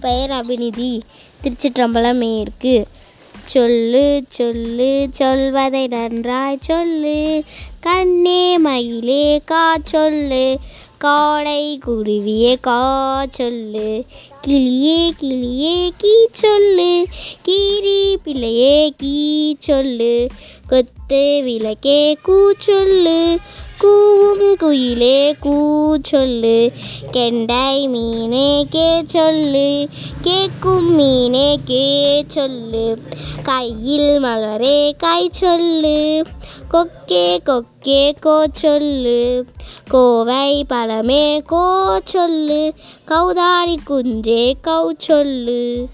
பெயர் அபிநிதி. திருச்சிற்றம்பலம் மேற்கு சொல்லு சொல்லு சொல்வதை நன்றாய் சொல்லு. கண்ணே மயிலே கா சொல்லு. காடை குருவியே கா சொல்லு. கிளியே கிளியே கீ சொல்லு. கீரி பிள்ளையே கீ சொல்லு. கொத்து விளக்கே கூ சொல்லு. கூவும் குயிலே கூ சொல்லு. கெண்டை மீனே கே சொல்லு. கேக்கும் மீனே கே சொல்லு. கையில் மகரே கை சொல்லு. கொக்கே கொக்கே கோ சொல்லு. கோவை பழமே கோ சொல்லு. கௌதாரி குஞ்சே கௌ சொல்லு.